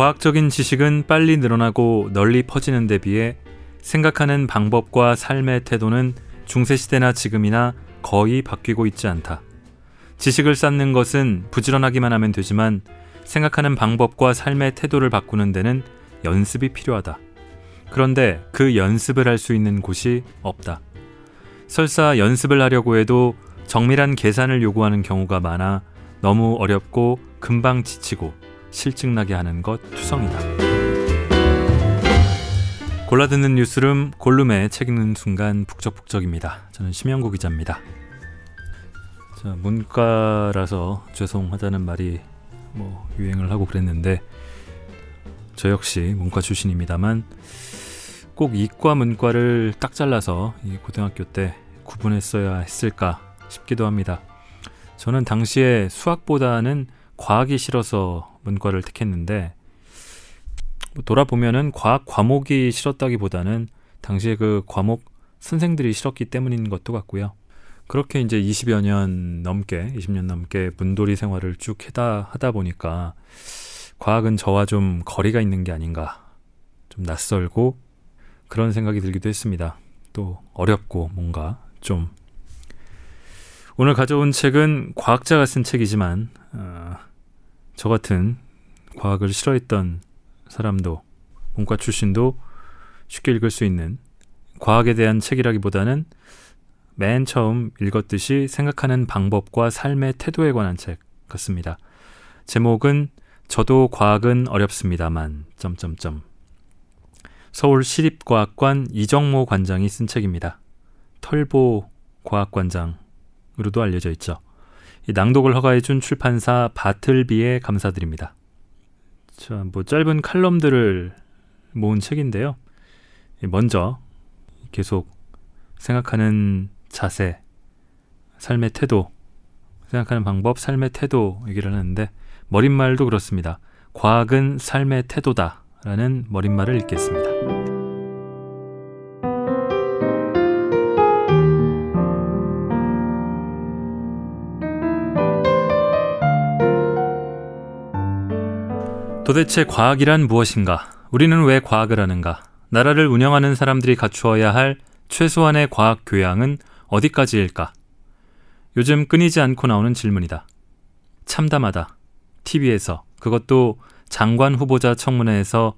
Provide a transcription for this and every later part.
과학적인 지식은 빨리 늘어나고 널리 퍼지는 데 비해 생각하는 방법과 삶의 태도는 중세시대나 지금이나 거의 바뀌고 있지 않다. 지식을 쌓는 것은 부지런하기만 하면 되지만 생각하는 방법과 삶의 태도를 바꾸는 데는 연습이 필요하다. 그런데 그 연습을 할 수 있는 곳이 없다. 설사 연습을 하려고 해도 정밀한 계산을 요구하는 경우가 많아 너무 어렵고 금방 지치고 실증나게 하는 것 투성이다. 골라듣는 뉴스룸 골룸의 책 읽는 순간 북적북적입니다. 저는 심영구 기자입니다. 자, 문과라서 죄송하다는 말이 뭐 유행을 하고 그랬는데 저 역시 문과 출신입니다만 꼭 이과 문과를 딱 잘라서 고등학교 때 구분했어야 했을까 싶기도 합니다. 저는 당시에 수학보다는 과학이 싫어서 문과를 택했는데 뭐 돌아보면은 과학 과목이 싫었다기보다는 당시에 그 과목 선생들이 싫었기 때문인 것도 같고요. 그렇게 이제 20여 년 넘게 20년 넘게 문돌이 생활을 쭉 하다 하다 보니까 과학은 저와 좀 거리가 있는 게 아닌가 좀 낯설고 그런 생각이 들기도 했습니다. 또 어렵고 뭔가 좀 오늘 가져온 책은 과학자가 쓴 책이지만 어, 저 같은 과학을 싫어했던 사람도 문과 출신도 쉽게 읽을 수 있는 과학에 대한 책이라기보다는 맨 처음 읽었듯이 생각하는 방법과 삶의 태도에 관한 책 같습니다. 제목은 저도 과학은 어렵습니다만 점점점 서울 시립과학관 이정모 관장이 쓴 책입니다. 털보 과학관장으로도 알려져 있죠. 이 낭독을 허가해준 출판사 바틀비에 감사드립니다. 자, 뭐 짧은 칼럼들을 모은 책인데요. 먼저 계속 생각하는 자세, 삶의 태도, 생각하는 방법, 삶의 태도 얘기를 하는데 머릿말도 그렇습니다. 과학은 삶의 태도다 라는 머릿말을 읽겠습니다. 도대체 과학이란 무엇인가? 우리는 왜 과학을 하는가? 나라를 운영하는 사람들이 갖추어야 할 최소한의 과학 교양은 어디까지일까? 요즘 끊이지 않고 나오는 질문이다. 참담하다. TV에서 그것도 장관 후보자 청문회에서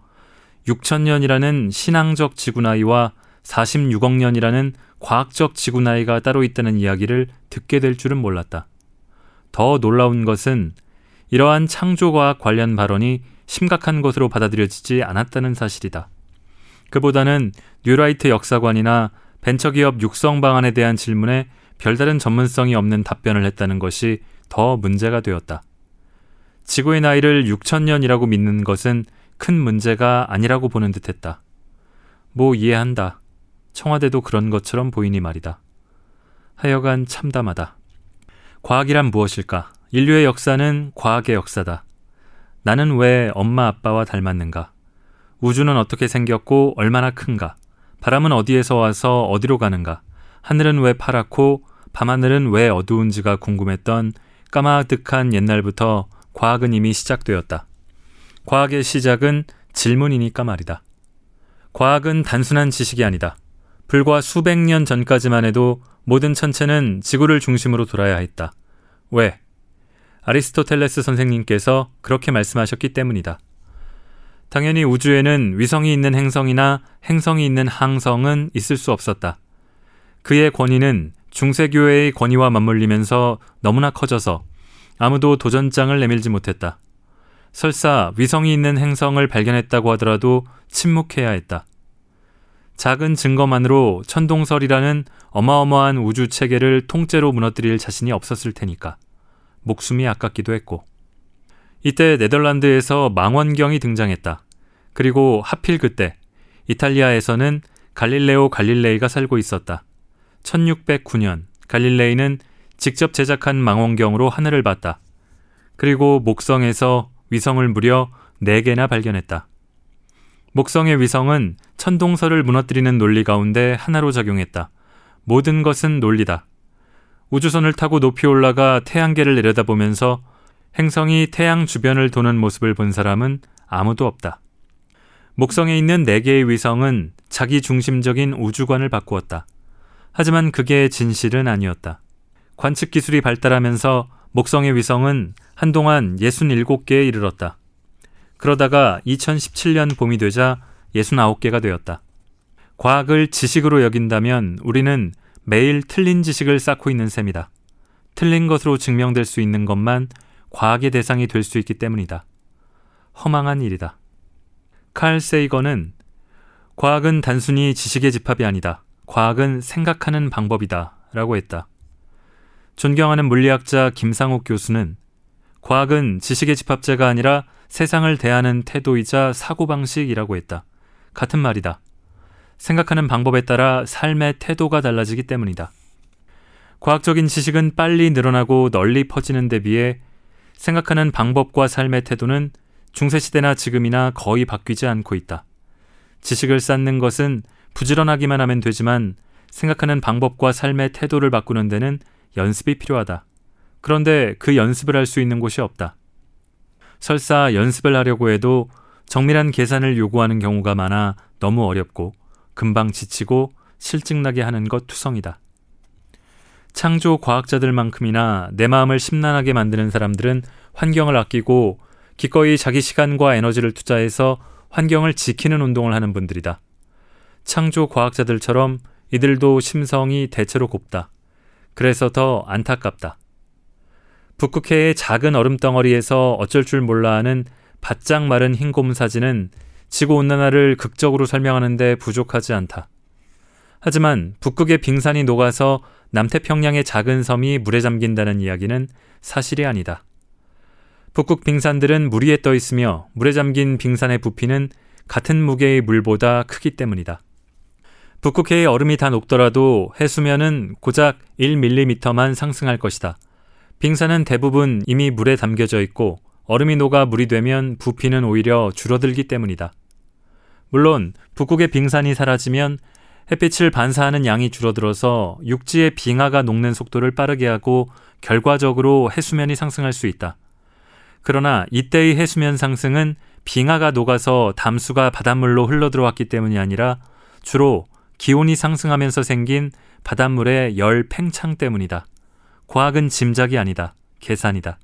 6천년이라는 신앙적 지구 나이와 46억 년이라는 과학적 지구 나이가 따로 있다는 이야기를 듣게 될 줄은 몰랐다. 더 놀라운 것은 이러한 창조과학 관련 발언이 심각한 것으로 받아들여지지 않았다는 사실이다. 그보다는 뉴라이트 역사관이나 벤처기업 육성 방안에 대한 질문에 별다른 전문성이 없는 답변을 했다는 것이 더 문제가 되었다. 지구의 나이를 6천년이라고 믿는 것은 큰 문제가 아니라고 보는 듯 했다. 뭐 이해한다. 청와대도 그런 것처럼 보이니 말이다. 하여간 참담하다. 과학이란 무엇일까? 인류의 역사는 과학의 역사다. 나는 왜 엄마 아빠와 닮았는가? 우주는 어떻게 생겼고 얼마나 큰가? 바람은 어디에서 와서 어디로 가는가? 하늘은 왜 파랗고 밤하늘은 왜 어두운지가 궁금했던 까마득한 옛날부터 과학은 이미 시작되었다. 과학의 시작은 질문이니까 말이다. 과학은 단순한 지식이 아니다. 불과 수백 년 전까지만 해도 모든 천체는 지구를 중심으로 돌아야 했다. 왜? 아리스토텔레스 선생님께서 그렇게 말씀하셨기 때문이다. 당연히 우주에는 위성이 있는 행성이나 행성이 있는 항성은 있을 수 없었다. 그의 권위는 중세교회의 권위와 맞물리면서 너무나 커져서 아무도 도전장을 내밀지 못했다. 설사 위성이 있는 행성을 발견했다고 하더라도 침묵해야 했다. 작은 증거만으로 천동설이라는 어마어마한 우주 체계를 통째로 무너뜨릴 자신이 없었을 테니까. 목숨이 아깝기도 했고. 이때 네덜란드에서 망원경이 등장했다. 그리고 하필 그때 이탈리아에서는 갈릴레오 갈릴레이가 살고 있었다. 1609년 갈릴레이는 직접 제작한 망원경으로 하늘을 봤다. 그리고 목성에서 위성을 무려 4개나 발견했다. 목성의 위성은 천동설을 무너뜨리는 논리 가운데 하나로 작용했다. 모든 것은 논리다. 우주선을 타고 높이 올라가 태양계를 내려다보면서 행성이 태양 주변을 도는 모습을 본 사람은 아무도 없다. 목성에 있는 4개의 위성은 자기 중심적인 우주관을 바꾸었다. 하지만 그게 진실은 아니었다. 관측 기술이 발달하면서 목성의 위성은 한동안 67개에 이르렀다. 그러다가 2017년 봄이 되자 69개가 되었다. 과학을 지식으로 여긴다면 우리는 매일 틀린 지식을 쌓고 있는 셈이다. 틀린 것으로 증명될 수 있는 것만 과학의 대상이 될 수 있기 때문이다. 허망한 일이다. 칼 세이건은 과학은 단순히 지식의 집합이 아니다. 과학은 생각하는 방법이다. 라고 했다. 존경하는 물리학자 김상욱 교수는 과학은 지식의 집합제가 아니라 세상을 대하는 태도이자 사고방식이라고 했다. 같은 말이다. 생각하는 방법에 따라 삶의 태도가 달라지기 때문이다. 과학적인 지식은 빨리 늘어나고 널리 퍼지는 데 비해 생각하는 방법과 삶의 태도는 중세시대나 지금이나 거의 바뀌지 않고 있다. 지식을 쌓는 것은 부지런하기만 하면 되지만 생각하는 방법과 삶의 태도를 바꾸는 데는 연습이 필요하다. 그런데 그 연습을 할 수 있는 곳이 없다. 설사 연습을 하려고 해도 정밀한 계산을 요구하는 경우가 많아 너무 어렵고 금방 지치고 실증나게 하는 것 투성이다. 창조 과학자들만큼이나 내 마음을 심란하게 만드는 사람들은 환경을 아끼고 기꺼이 자기 시간과 에너지를 투자해서 환경을 지키는 운동을 하는 분들이다. 창조 과학자들처럼 이들도 심성이 대체로 곱다. 그래서 더 안타깝다. 북극해의 작은 얼음덩어리에서 어쩔 줄 몰라 하는 바짝 마른 흰곰 사진은 지구온난화를 극적으로 설명하는데 부족하지 않다. 하지만 북극의 빙산이 녹아서 남태평양의 작은 섬이 물에 잠긴다는 이야기는 사실이 아니다. 북극 빙산들은 물 위에 떠 있으며 물에 잠긴 빙산의 부피는 같은 무게의 물보다 크기 때문이다. 북극해의 얼음이 다 녹더라도 해수면은 고작 1mm만 상승할 것이다. 빙산은 대부분 이미 물에 담겨져 있고 얼음이 녹아 물이 되면 부피는 오히려 줄어들기 때문이다. 물론 북극의 빙산이 사라지면 햇빛을 반사하는 양이 줄어들어서 육지의 빙하가 녹는 속도를 빠르게 하고 결과적으로 해수면이 상승할 수 있다. 그러나 이때의 해수면 상승은 빙하가 녹아서 담수가 바닷물로 흘러들어왔기 때문이 아니라 주로 기온이 상승하면서 생긴 바닷물의 열 팽창 때문이다. 과학은 짐작이 아니다. 계산이다.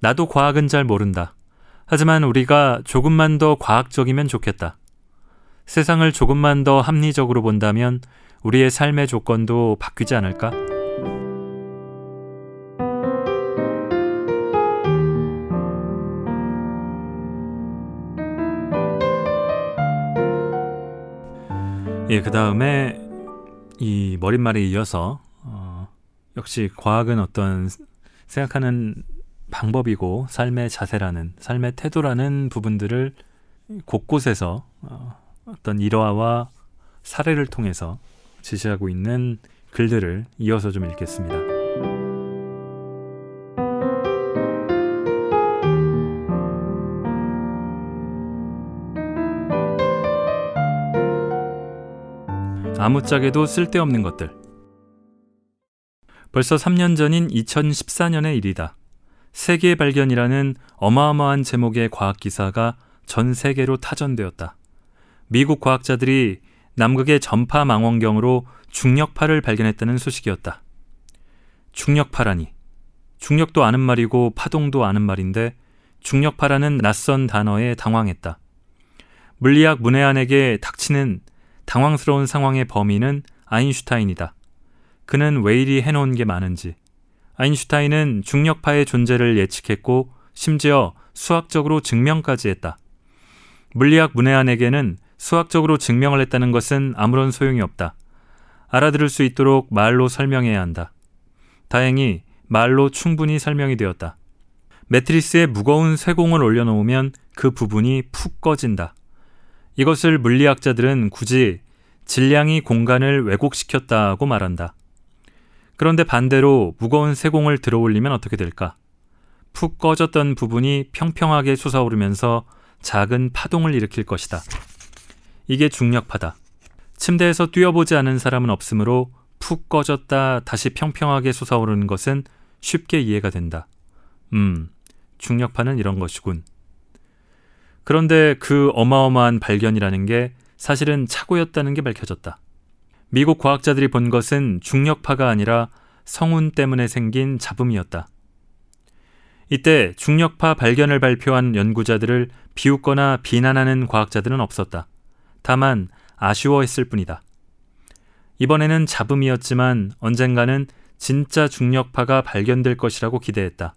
나도 과학은 잘 모른다. 하지만 우리가 조금만 더 과학적이면 좋겠다. 세상을 조금만 더 합리적으로 본다면 우리의 삶의 조건도 바뀌지 않을까? 예, 그 다음에 이 머릿말에 이어서 어, 역시 과학은 어떤 생각하는 방법이고 삶의 자세라는 삶의 태도라는 부분들을 곳곳에서 어, 어떤 일화와 사례를 통해서 제시하고 있는 글들을 이어서 좀 읽겠습니다. 아무짝에도 쓸데없는 것들. 벌써 3년 전인 2014년의 일이다. 세계 발견이라는 어마어마한 제목의 과학 기사가 전 세계로 타전되었다. 미국 과학자들이 남극의 전파 망원경으로 중력파를 발견했다는 소식이었다. 중력파라니. 중력도 아는 말이고 파동도 아는 말인데 중력파라는 낯선 단어에 당황했다. 물리학 문외한에게 닥치는 당황스러운 상황의 범인은 아인슈타인이다. 그는 왜 이리 해놓은 게 많은지. 아인슈타인은 중력파의 존재를 예측했고 심지어 수학적으로 증명까지 했다. 물리학 문외한에게는 수학적으로 증명을 했다는 것은 아무런 소용이 없다. 알아들을 수 있도록 말로 설명해야 한다. 다행히 말로 충분히 설명이 되었다. 매트리스에 무거운 쇠공을 올려놓으면 그 부분이 푹 꺼진다. 이것을 물리학자들은 굳이 질량이 공간을 왜곡시켰다고 말한다. 그런데 반대로 무거운 세공을 들어 올리면 어떻게 될까? 푹 꺼졌던 부분이 평평하게 솟아오르면서 작은 파동을 일으킬 것이다. 이게 중력파다. 침대에서 뛰어보지 않은 사람은 없으므로 푹 꺼졌다 다시 평평하게 솟아오르는 것은 쉽게 이해가 된다. 음, 중력파는 이런 것이군. 그런데 그 어마어마한 발견이라는 게 사실은 착오였다는 게 밝혀졌다. 미국 과학자들이 본 것은 중력파가 아니라 성운 때문에 생긴 잡음이었다. 이때 중력파 발견을 발표한 연구자들을 비웃거나 비난하는 과학자들은 없었다. 다만 아쉬워했을 뿐이다. 이번에는 잡음이었지만 언젠가는 진짜 중력파가 발견될 것이라고 기대했다.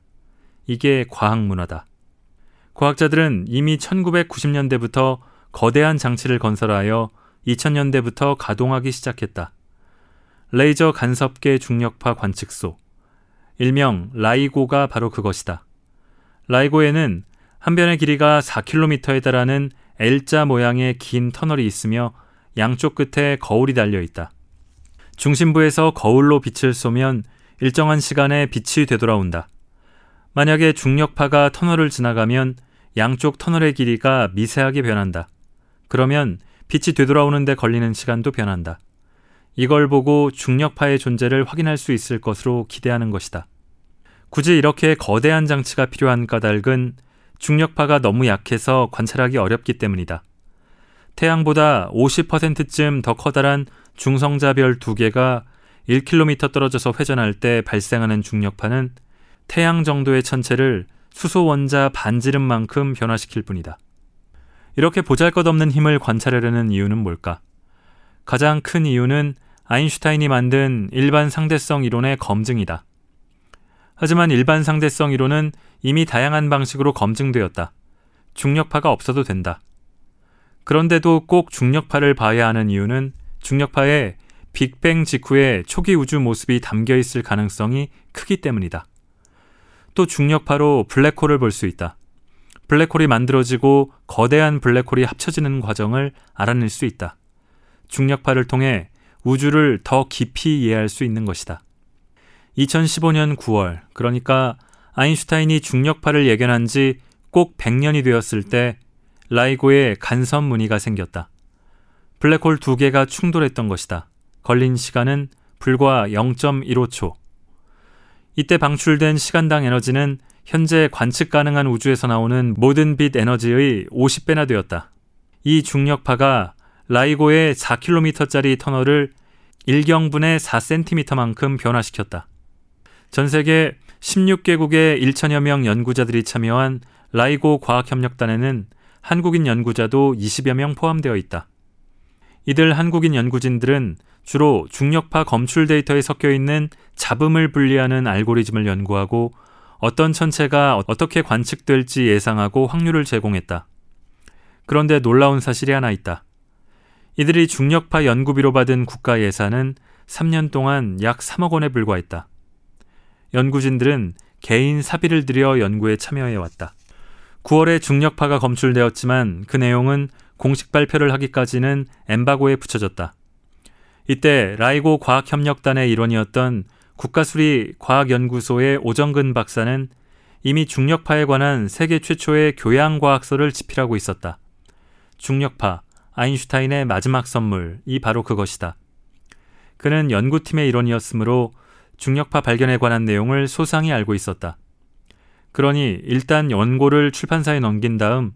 이게 과학 문화다. 과학자들은 이미 1990년대부터 거대한 장치를 건설하여 2000년대부터 가동하기 시작했다. 레이저 간섭계 중력파 관측소, 일명 라이고가 바로 그것이다. 라이고에는 한 변의 길이가 4km에 달하는 L자 모양의 긴 터널이 있으며 양쪽 끝에 거울이 달려 있다. 중심부에서 거울로 빛을 쏘면 일정한 시간에 빛이 되돌아온다. 만약에 중력파가 터널을 지나가면 양쪽 터널의 길이가 미세하게 변한다. 그러면 빛이 되돌아오는데 걸리는 시간도 변한다. 이걸 보고 중력파의 존재를 확인할 수 있을 것으로 기대하는 것이다. 굳이 이렇게 거대한 장치가 필요한 까닭은 중력파가 너무 약해서 관찰하기 어렵기 때문이다. 태양보다 50%쯤 더 커다란 중성자별 두 개가 1km 떨어져서 회전할 때 발생하는 중력파는 태양 정도의 천체를 수소 원자 반지름만큼 변화시킬 뿐이다. 이렇게 보잘것없는 힘을 관찰하려는 이유는 뭘까? 가장 큰 이유는 아인슈타인이 만든 일반 상대성 이론의 검증이다. 하지만 일반 상대성 이론은 이미 다양한 방식으로 검증되었다. 중력파가 없어도 된다. 그런데도 꼭 중력파를 봐야 하는 이유는 중력파에 빅뱅 직후의 초기 우주 모습이 담겨 있을 가능성이 크기 때문이다. 또 중력파로 블랙홀을 볼 수 있다. 블랙홀이 만들어지고 거대한 블랙홀이 합쳐지는 과정을 알아낼 수 있다. 중력파를 통해 우주를 더 깊이 이해할 수 있는 것이다. 2015년 9월, 그러니까 아인슈타인이 중력파를 예견한 지 꼭 100년이 되었을 때 라이고에 간섭 무늬가 생겼다. 블랙홀 두 개가 충돌했던 것이다. 걸린 시간은 불과 0.15초. 이때 방출된 시간당 에너지는 현재 관측 가능한 우주에서 나오는 모든 빛 에너지의 50배나 되었다. 이 중력파가 라이고의 4km짜리 터널을 1경분의 4cm만큼 변화시켰다. 전 세계 16개국의 1천여 명 연구자들이 참여한 라이고 과학협력단에는 한국인 연구자도 20여 명 포함되어 있다. 이들 한국인 연구진들은 주로 중력파 검출 데이터에 섞여 있는 잡음을 분리하는 알고리즘을 연구하고 어떤 천체가 어떻게 관측될지 예상하고 확률을 제공했다. 그런데 놀라운 사실이 하나 있다. 이들이 중력파 연구비로 받은 국가 예산은 3년 동안 약 3억 원에 불과했다. 연구진들은 개인 사비를 들여 연구에 참여해 왔다. 9월에 중력파가 검출되었지만 그 내용은 공식 발표를 하기까지는 엠바고에 붙여졌다. 이때 라이고 과학협력단의 일원이었던 국가수리 과학연구소의 오정근 박사는 이미 중력파에 관한 세계 최초의 교양과학서를 집필하고 있었다. 중력파, 아인슈타인의 마지막 선물 이 바로 그것이다. 그는 연구팀의 일원이었으므로 중력파 발견에 관한 내용을 소상히 알고 있었다. 그러니 일단 연고를 출판사에 넘긴 다음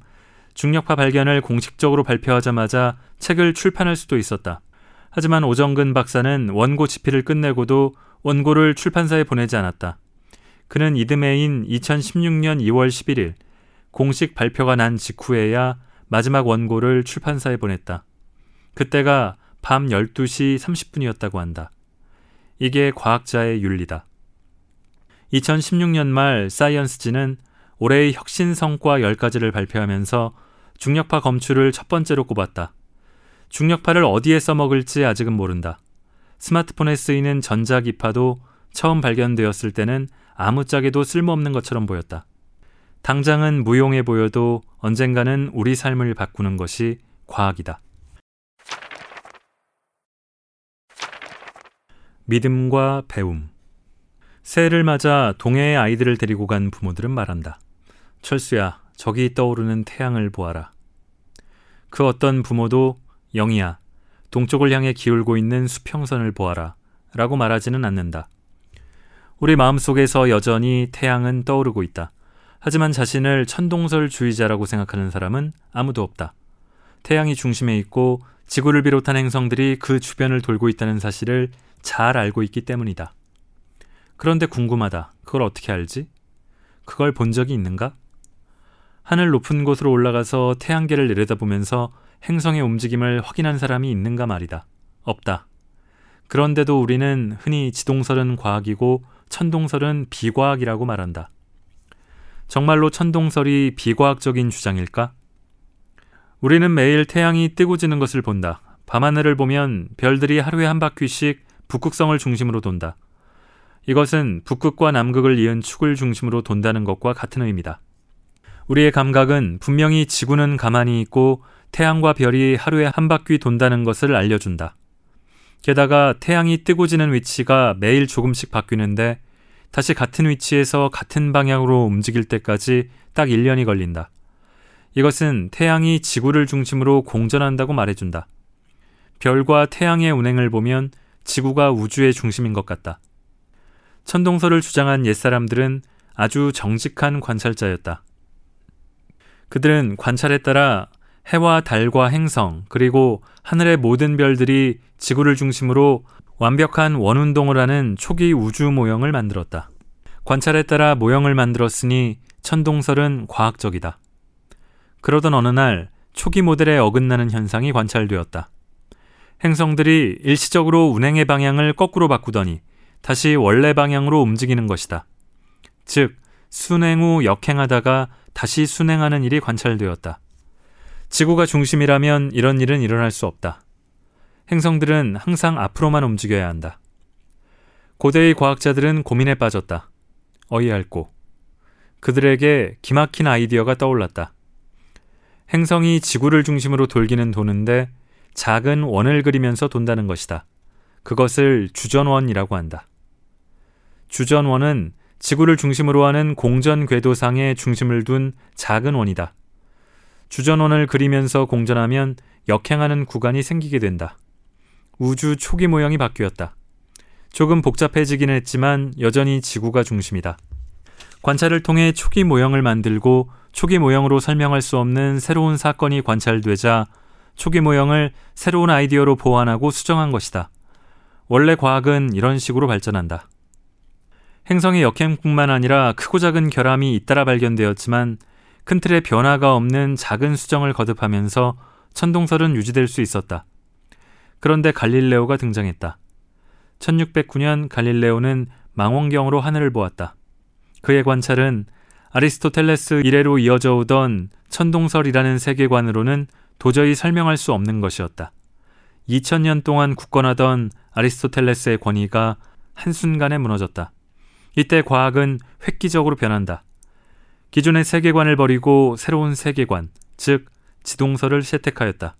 중력파 발견을 공식적으로 발표하자마자 책을 출판할 수도 있었다. 하지만 오정근 박사는 원고 집필을 끝내고도 원고를 출판사에 보내지 않았다. 그는 이듬해인 2016년 2월 11일 공식 발표가 난 직후에야 마지막 원고를 출판사에 보냈다. 그때가 밤 12시 30분이었다고 한다. 이게 과학자의 윤리다. 2016년 말 사이언스지는 올해의 혁신 성과 10가지를 발표하면서 중력파 검출을 첫 번째로 꼽았다. 중력파를 어디에 써먹을지 아직은 모른다. 스마트폰에 쓰이는 전자기파도 처음 발견되었을 때는 아무짝에도 쓸모없는 것처럼 보였다. 당장은 무용해 보여도 언젠가는 우리 삶을 바꾸는 것이 과학이다. 믿음과 배움. 새해를 맞아 동해의 아이들을 데리고 간 부모들은 말한다. 철수야, 저기 떠오르는 태양을 보아라. 그 어떤 부모도 영희야, 동쪽을 향해 기울고 있는 수평선을 보아라. 라고 말하지는 않는다. 우리 마음속에서 여전히 태양은 떠오르고 있다. 하지만 자신을 천동설주의자라고 생각하는 사람은 아무도 없다. 태양이 중심에 있고 지구를 비롯한 행성들이 그 주변을 돌고 있다는 사실을 잘 알고 있기 때문이다. 그런데 궁금하다. 그걸 어떻게 알지? 그걸 본 적이 있는가? 하늘 높은 곳으로 올라가서 태양계를 내려다보면서 행성의 움직임을 확인한 사람이 있는가 말이다. 없다. 그런데도 우리는 흔히 지동설은 과학이고 천동설은 비과학이라고 말한다. 정말로 천동설이 비과학적인 주장일까? 우리는 매일 태양이 뜨고 지는 것을 본다. 밤하늘을 보면 별들이 하루에 한 바퀴씩 북극성을 중심으로 돈다. 이것은 북극과 남극을 이은 축을 중심으로 돈다는 것과 같은 의미다. 우리의 감각은 분명히 지구는 가만히 있고 태양과 별이 하루에 한 바퀴 돈다는 것을 알려준다. 게다가 태양이 뜨고 지는 위치가 매일 조금씩 바뀌는데 다시 같은 위치에서 같은 방향으로 움직일 때까지 딱 1년이 걸린다. 이것은 태양이 지구를 중심으로 공전한다고 말해준다. 별과 태양의 운행을 보면 지구가 우주의 중심인 것 같다. 천동설을 주장한 옛사람들은 아주 정직한 관찰자였다. 그들은 관찰에 따라 해와 달과 행성, 그리고 하늘의 모든 별들이 지구를 중심으로 완벽한 원운동을 하는 초기 우주 모형을 만들었다. 관찰에 따라 모형을 만들었으니 천동설은 과학적이다. 그러던 어느 날 초기 모델에 어긋나는 현상이 관찰되었다. 행성들이 일시적으로 운행의 방향을 거꾸로 바꾸더니 다시 원래 방향으로 움직이는 것이다. 즉, 순행 후 역행하다가 다시 순행하는 일이 관찰되었다. 지구가 중심이라면 이런 일은 일어날 수 없다. 행성들은 항상 앞으로만 움직여야 한다. 고대의 과학자들은 고민에 빠졌다. 어이없고 그들에게 기막힌 아이디어가 떠올랐다. 행성이 지구를 중심으로 돌기는 도는데 작은 원을 그리면서 돈다는 것이다. 그것을 주전원이라고 한다. 주전원은 지구를 중심으로 하는 공전 궤도상에 중심을 둔 작은 원이다. 주전원을 그리면서 공전하면 역행하는 구간이 생기게 된다. 우주 초기 모형이 바뀌었다. 조금 복잡해지긴 했지만 여전히 지구가 중심이다. 관찰을 통해 초기 모형을 만들고 초기 모형으로 설명할 수 없는 새로운 사건이 관찰되자 초기 모형을 새로운 아이디어로 보완하고 수정한 것이다. 원래 과학은 이런 식으로 발전한다. 행성의 역행뿐만 아니라 크고 작은 결함이 잇따라 발견되었지만 큰 틀의 변화가 없는 작은 수정을 거듭하면서 천동설은 유지될 수 있었다. 그런데 갈릴레오가 등장했다. 1609년 갈릴레오는 망원경으로 하늘을 보았다. 그의 관찰은 아리스토텔레스 이래로 이어져 오던 천동설이라는 세계관으로는 도저히 설명할 수 없는 것이었다. 2000년 동안 굳건하던 아리스토텔레스의 권위가 한순간에 무너졌다. 이때 과학은 획기적으로 변한다. 기존의 세계관을 버리고 새로운 세계관, 즉 지동설을 채택하였다.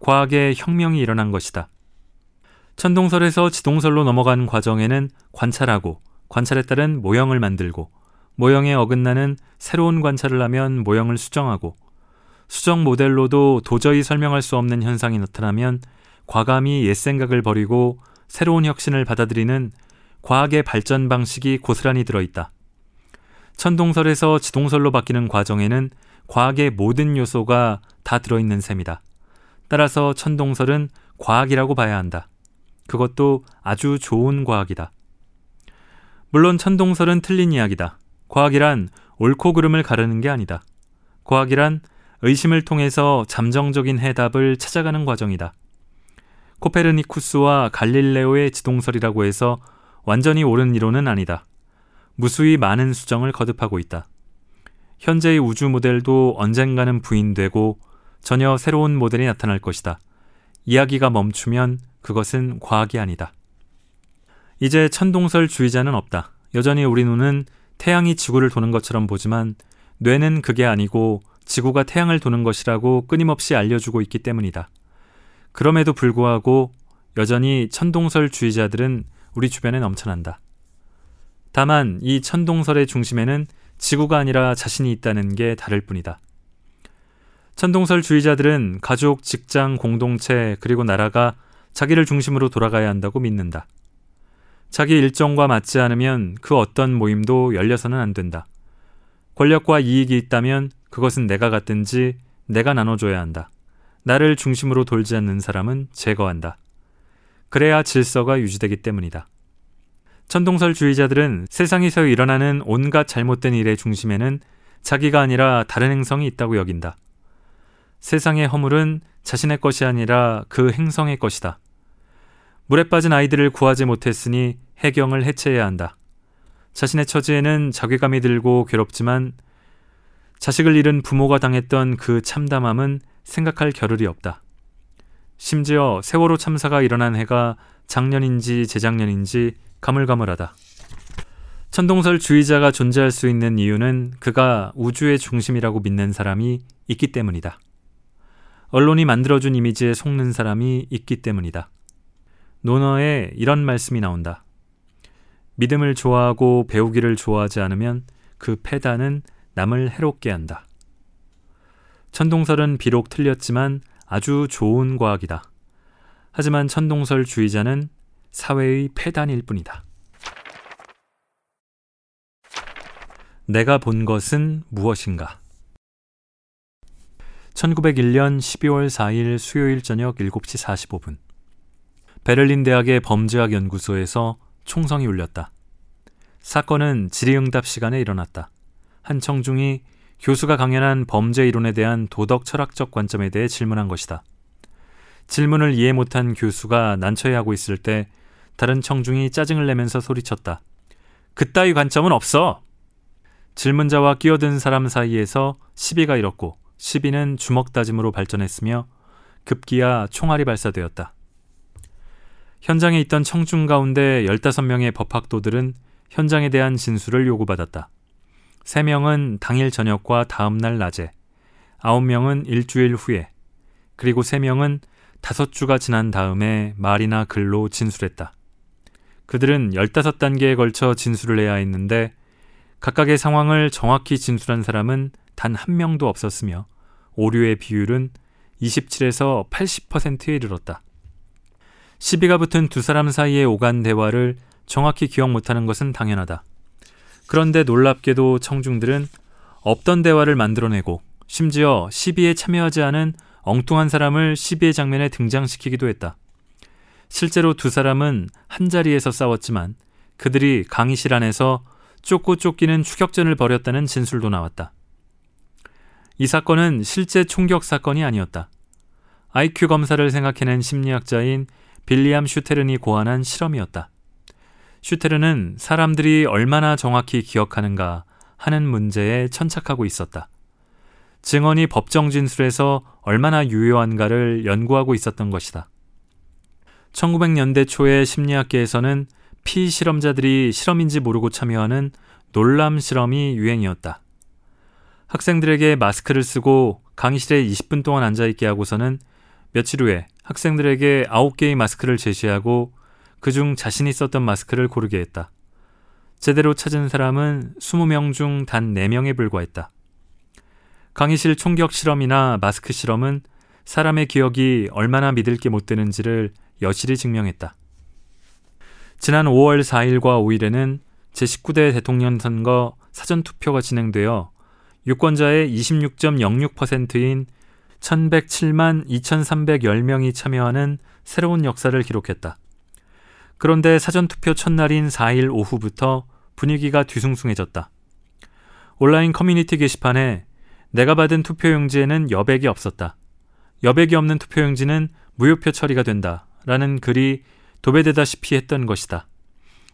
과학의 혁명이 일어난 것이다. 천동설에서 지동설로 넘어간 과정에는 관찰하고 관찰에 따른 모형을 만들고 모형에 어긋나는 새로운 관찰을 하면 모형을 수정하고 수정 모델로도 도저히 설명할 수 없는 현상이 나타나면 과감히 옛 생각을 버리고 새로운 혁신을 받아들이는 과학의 발전 방식이 고스란히 들어있다. 천동설에서 지동설로 바뀌는 과정에는 과학의 모든 요소가 다 들어있는 셈이다. 따라서 천동설은 과학이라고 봐야 한다. 그것도 아주 좋은 과학이다. 물론 천동설은 틀린 이야기다. 과학이란 옳고 그름을 가르는 게 아니다. 과학이란 의심을 통해서 잠정적인 해답을 찾아가는 과정이다. 코페르니쿠스와 갈릴레오의 지동설이라고 해서 완전히 옳은 이론은 아니다. 무수히 많은 수정을 거듭하고 있다. 현재의 우주 모델도 언젠가는 부인되고 전혀 새로운 모델이 나타날 것이다. 이야기가 멈추면 그것은 과학이 아니다. 이제 천동설 주의자는 없다. 여전히 우리 눈은 태양이 지구를 도는 것처럼 보지만 뇌는 그게 아니고 지구가 태양을 도는 것이라고 끊임없이 알려주고 있기 때문이다. 그럼에도 불구하고 여전히 천동설 주의자들은 우리 주변에 넘쳐난다. 다만 이 천동설의 중심에는 지구가 아니라 자신이 있다는 게 다를 뿐이다. 천동설 주의자들은 가족, 직장, 공동체, 그리고 나라가 자기를 중심으로 돌아가야 한다고 믿는다. 자기 일정과 맞지 않으면 그 어떤 모임도 열려서는 안 된다. 권력과 이익이 있다면 그것은 내가 갖든지 내가 나눠줘야 한다. 나를 중심으로 돌지 않는 사람은 제거한다. 그래야 질서가 유지되기 때문이다. 천동설주의자들은 세상에서 일어나는 온갖 잘못된 일의 중심에는 자기가 아니라 다른 행성이 있다고 여긴다. 세상의 허물은 자신의 것이 아니라 그 행성의 것이다. 물에 빠진 아이들을 구하지 못했으니 해경을 해체해야 한다. 자신의 처지에는 자괴감이 들고 괴롭지만 자식을 잃은 부모가 당했던 그 참담함은 생각할 겨를이 없다. 심지어 세월호 참사가 일어난 해가 작년인지 재작년인지 가물가물하다. 천동설 주의자가 존재할 수 있는 이유는 그가 우주의 중심이라고 믿는 사람이 있기 때문이다. 언론이 만들어준 이미지에 속는 사람이 있기 때문이다. 논어에 이런 말씀이 나온다. 믿음을 좋아하고 배우기를 좋아하지 않으면 그 패단은 남을 해롭게 한다. 천동설은 비록 틀렸지만 아주 좋은 과학이다. 하지만 천동설 주의자는 사회의 폐단일 뿐이다. 내가 본 것은 무엇인가? 1901년 12월 4일 수요일 저녁 7시 45분. 베를린 대학의 범죄학 연구소에서 총성이 울렸다. 사건은 질의응답 시간에 일어났다. 한 청중이 교수가 강연한 범죄 이론에 대한 도덕 철학적 관점에 대해 질문한 것이다. 질문을 이해 못한 교수가 난처해하고 있을 때 다른 청중이 짜증을 내면서 소리쳤다. 그따위 관점은 없어! 질문자와 끼어든 사람 사이에서 시비가 일었고 시비는 주먹 다짐으로 발전했으며 급기야 총알이 발사되었다. 현장에 있던 청중 가운데 15명의 법학도들은 현장에 대한 진술을 요구받았다. 3명은 당일 저녁과 다음날 낮에, 9명은 일주일 후에, 그리고 3명은 다섯 주가 지난 다음에 말이나 글로 진술했다. 그들은 15단계에 걸쳐 진술을 해야 했는데 각각의 상황을 정확히 진술한 사람은 단 한 명도 없었으며 오류의 비율은 27에서 80%에 이르렀다. 시비가 붙은 두 사람 사이에 오간 대화를 정확히 기억 못하는 것은 당연하다. 그런데 놀랍게도 청중들은 없던 대화를 만들어내고 심지어 시비에 참여하지 않은 엉뚱한 사람을 시비의 장면에 등장시키기도 했다. 실제로 두 사람은 한 자리에서 싸웠지만 그들이 강의실 안에서 쫓고 쫓기는 추격전을 벌였다는 진술도 나왔다. 이 사건은 실제 총격 사건이 아니었다. IQ 검사를 생각해낸 심리학자인 빌리암 슈테른이 고안한 실험이었다. 슈테른은 사람들이 얼마나 정확히 기억하는가 하는 문제에 천착하고 있었다. 증언이 법정 진술에서 얼마나 유효한가를 연구하고 있었던 것이다. 1900년대 초에 심리학계에서는 피실험자들이 실험인지 모르고 참여하는 놀람 실험이 유행이었다. 학생들에게 마스크를 쓰고 강의실에 20분 동안 앉아있게 하고서는 며칠 후에 학생들에게 9개의 마스크를 제시하고 그중 자신이 썼던 마스크를 고르게 했다. 제대로 찾은 사람은 20명 중 단 4명에 불과했다. 강의실 총격 실험이나 마스크 실험은 사람의 기억이 얼마나 믿을 게 못 되는지를 여실히 증명했다. 지난 5월 4일과 5일에는 제19대 대통령 선거 사전 투표가 진행되어 유권자의 26.06%인 1107만 2310명이 참여하는 새로운 역사를 기록했다. 그런데 사전 투표 첫날인 4일 오후부터 분위기가 뒤숭숭해졌다. 온라인 커뮤니티 게시판에 내가 받은 투표용지에는 여백이 없었다. 여백이 없는 투표용지는 무효표 처리가 된다. 라는 글이 도배되다시피 했던 것이다.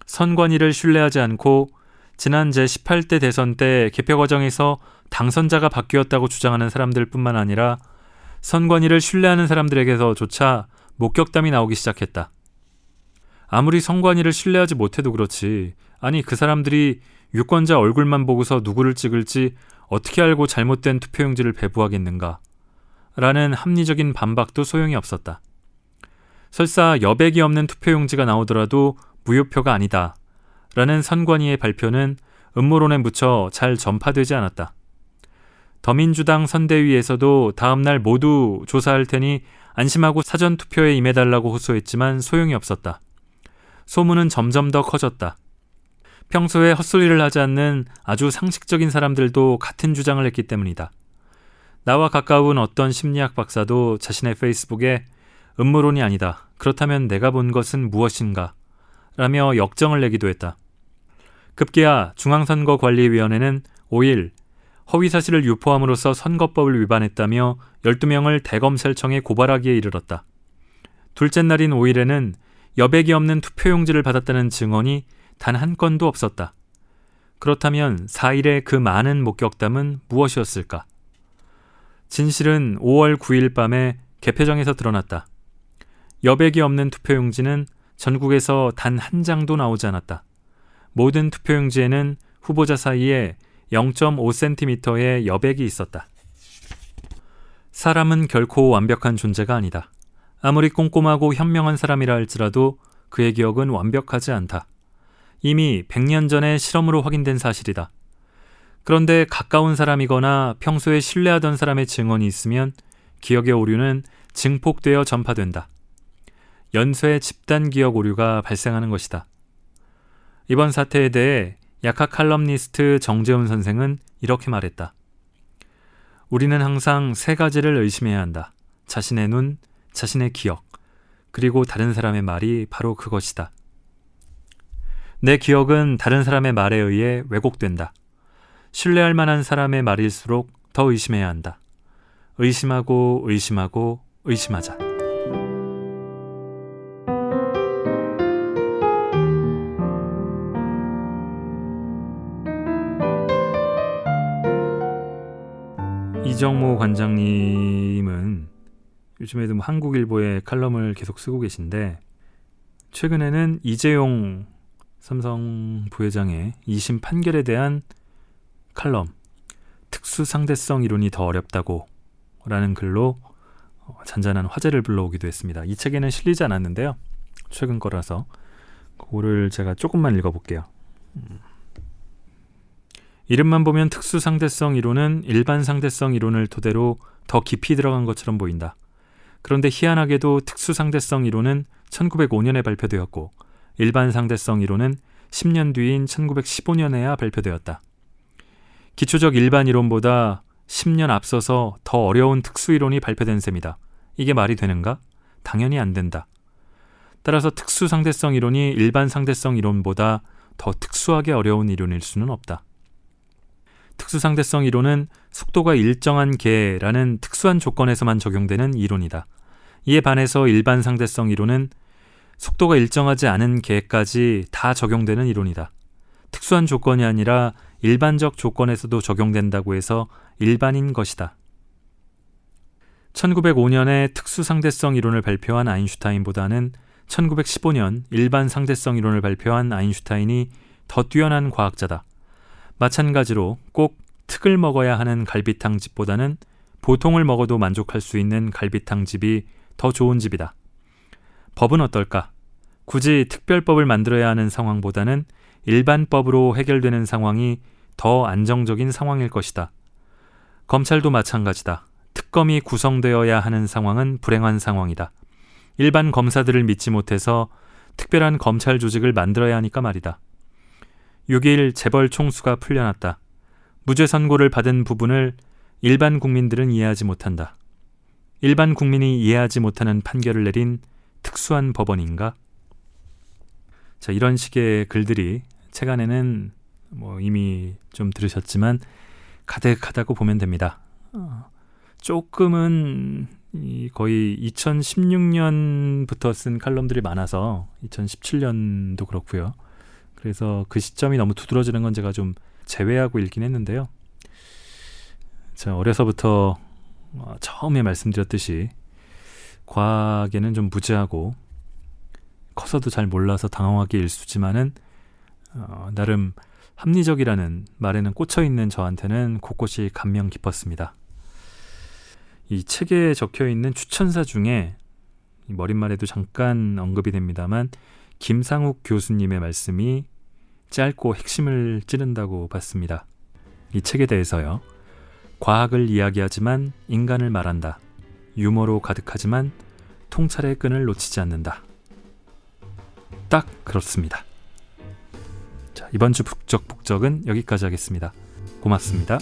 선관위를 신뢰하지 않고 지난 제18대 대선 때 개표 과정에서 당선자가 바뀌었다고 주장하는 사람들 뿐만 아니라 선관위를 신뢰하는 사람들에게서조차 목격담이 나오기 시작했다. 아무리 선관위를 신뢰하지 못해도 그렇지. 아니, 그 사람들이 유권자 얼굴만 보고서 누구를 찍을지 어떻게 알고 잘못된 투표용지를 배부하겠는가? 라는 합리적인 반박도 소용이 없었다. 설사 여백이 없는 투표용지가 나오더라도 무효표가 아니다. 라는 선관위의 발표는 음모론에 묻혀 잘 전파되지 않았다. 더민주당 선대위에서도 다음날 모두 조사할 테니 안심하고 사전 투표에 임해달라고 호소했지만 소용이 없었다. 소문은 점점 더 커졌다. 평소에 헛소리를 하지 않는 아주 상식적인 사람들도 같은 주장을 했기 때문이다. 나와 가까운 어떤 심리학 박사도 자신의 페이스북에 음모론이 아니다. 그렇다면 내가 본 것은 무엇인가? 라며 역정을 내기도 했다. 급기야 중앙선거관리위원회는 5일 허위 사실을 유포함으로써 선거법을 위반했다며 12명을 대검찰청에 고발하기에 이르렀다. 둘째 날인 5일에는 여백이 없는 투표용지를 받았다는 증언이 단 한 건도 없었다. 그렇다면 4일의 그 많은 목격담은 무엇이었을까? 진실은 5월 9일 밤에 개표장에서 드러났다. 여백이 없는 투표용지는 전국에서 단 한 장도 나오지 않았다. 모든 투표용지에는 후보자 사이에 0.5cm의 여백이 있었다. 사람은 결코 완벽한 존재가 아니다. 아무리 꼼꼼하고 현명한 사람이라 할지라도 그의 기억은 완벽하지 않다. 이미 100년 전에 실험으로 확인된 사실이다. 그런데 가까운 사람이거나 평소에 신뢰하던 사람의 증언이 있으면 기억의 오류는 증폭되어 전파된다. 연쇄 집단 기억 오류가 발생하는 것이다. 이번 사태에 대해 약학 칼럼니스트 정재훈 선생은 이렇게 말했다. 우리는 항상 세 가지를 의심해야 한다. 자신의 눈, 자신의 기억, 그리고 다른 사람의 말이 바로 그것이다. 내 기억은 다른 사람의 말에 의해 왜곡된다. 신뢰할 만한 사람의 말일수록 더 의심해야 한다. 의심하고 의심하고 의심하자. 이정모 관장님은 요즘에도 뭐 한국일보에 칼럼을 계속 쓰고 계신데 최근에는 이재용 삼성 부회장의 2심 판결에 대한 칼럼 특수 상대성 이론이 더 어렵다고 라는 글로 어, 잔잔한 화제를 불러오기도 했습니다. 이 책에는 실리지 않았는데요. 최근 거라서 그거를 제가 조금만 읽어볼게요. 음. 이름만 보면 특수 상대성 이론은 일반 상대성 이론을 토대로 더 깊이 들어간 것처럼 보인다. 그런데 희한하게도 특수 상대성 이론은 1905년에 발표되었고 일반 상대성 이론은 10년 뒤인 1915년에야 발표되었다. 기초적 일반 이론보다 10년 앞서서 더 어려운 특수 이론이 발표된 셈이다. 이게 말이 되는가? 당연히 안 된다. 따라서 특수 상대성 이론이 일반 상대성 이론보다 더 특수하게 어려운 이론일 수는 없다. 특수 상대성 이론은 속도가 일정한 개라는 특수한 조건에서만 적용되는 이론이다. 이에 반해서 일반 상대성 이론은 속도가 일정하지 않은 개까지 다 적용되는 이론이다. 특수한 조건이 아니라 일반적 조건에서도 적용된다고 해서 일반인 것이다. 1905년에 특수 상대성 이론을 발표한 아인슈타인보다는 1915년 일반 상대성 이론을 발표한 아인슈타인이 더 뛰어난 과학자다. 마찬가지로 꼭 특을 먹어야 하는 갈비탕 집보다는 보통을 먹어도 만족할 수 있는 갈비탕 집이 더 좋은 집이다. 법은 어떨까? 굳이 특별법을 만들어야 하는 상황보다는 일반법으로 해결되는 상황이 더 안정적인 상황일 것이다. 검찰도 마찬가지다. 특검이 구성되어야 하는 상황은 불행한 상황이다. 일반 검사들을 믿지 못해서 특별한 검찰 조직을 만들어야 하니까 말이다. 6일 재벌 총수가 풀려났다. 무죄 선고를 받은 부분을 일반 국민들은 이해하지 못한다. 일반 국민이 이해하지 못하는 판결을 내린 특수한 법원인가? 자, 이런 식의 글들이 책 안에는 뭐 이미 좀 들으셨지만 가득하다고 보면 됩니다. 어, 조금은 이 거의 2016년부터 쓴 칼럼들이 많아서 2017년도 그렇고요. 그래서 그 시점이 너무 두드러지는 건 제가 좀 제외하고 읽긴 했는데요. 제가 어려서부터 어, 처음에 말씀드렸듯이 과학에는 좀 무지하고 커서도 잘 몰라서 당황하기 일쑤지만은 어, 나름 합리적이라는 말에는 꽂혀 있는 저한테는 곳곳이 감명 깊었습니다. 이 책에 적혀 있는 추천사 중에 머릿말에도 잠깐 언급이 됩니다만 김상욱 교수님의 말씀이 짧고 핵심을 찌른다고 봤습니다. 이 책에 대해서요. 과학을 이야기하지만 인간을 말한다. 유머로 가득하지만 통찰의 끈을 놓치지 않는다. 딱 그렇습니다. 자, 이번 주 북적북적은 여기까지 하겠습니다. 고맙습니다.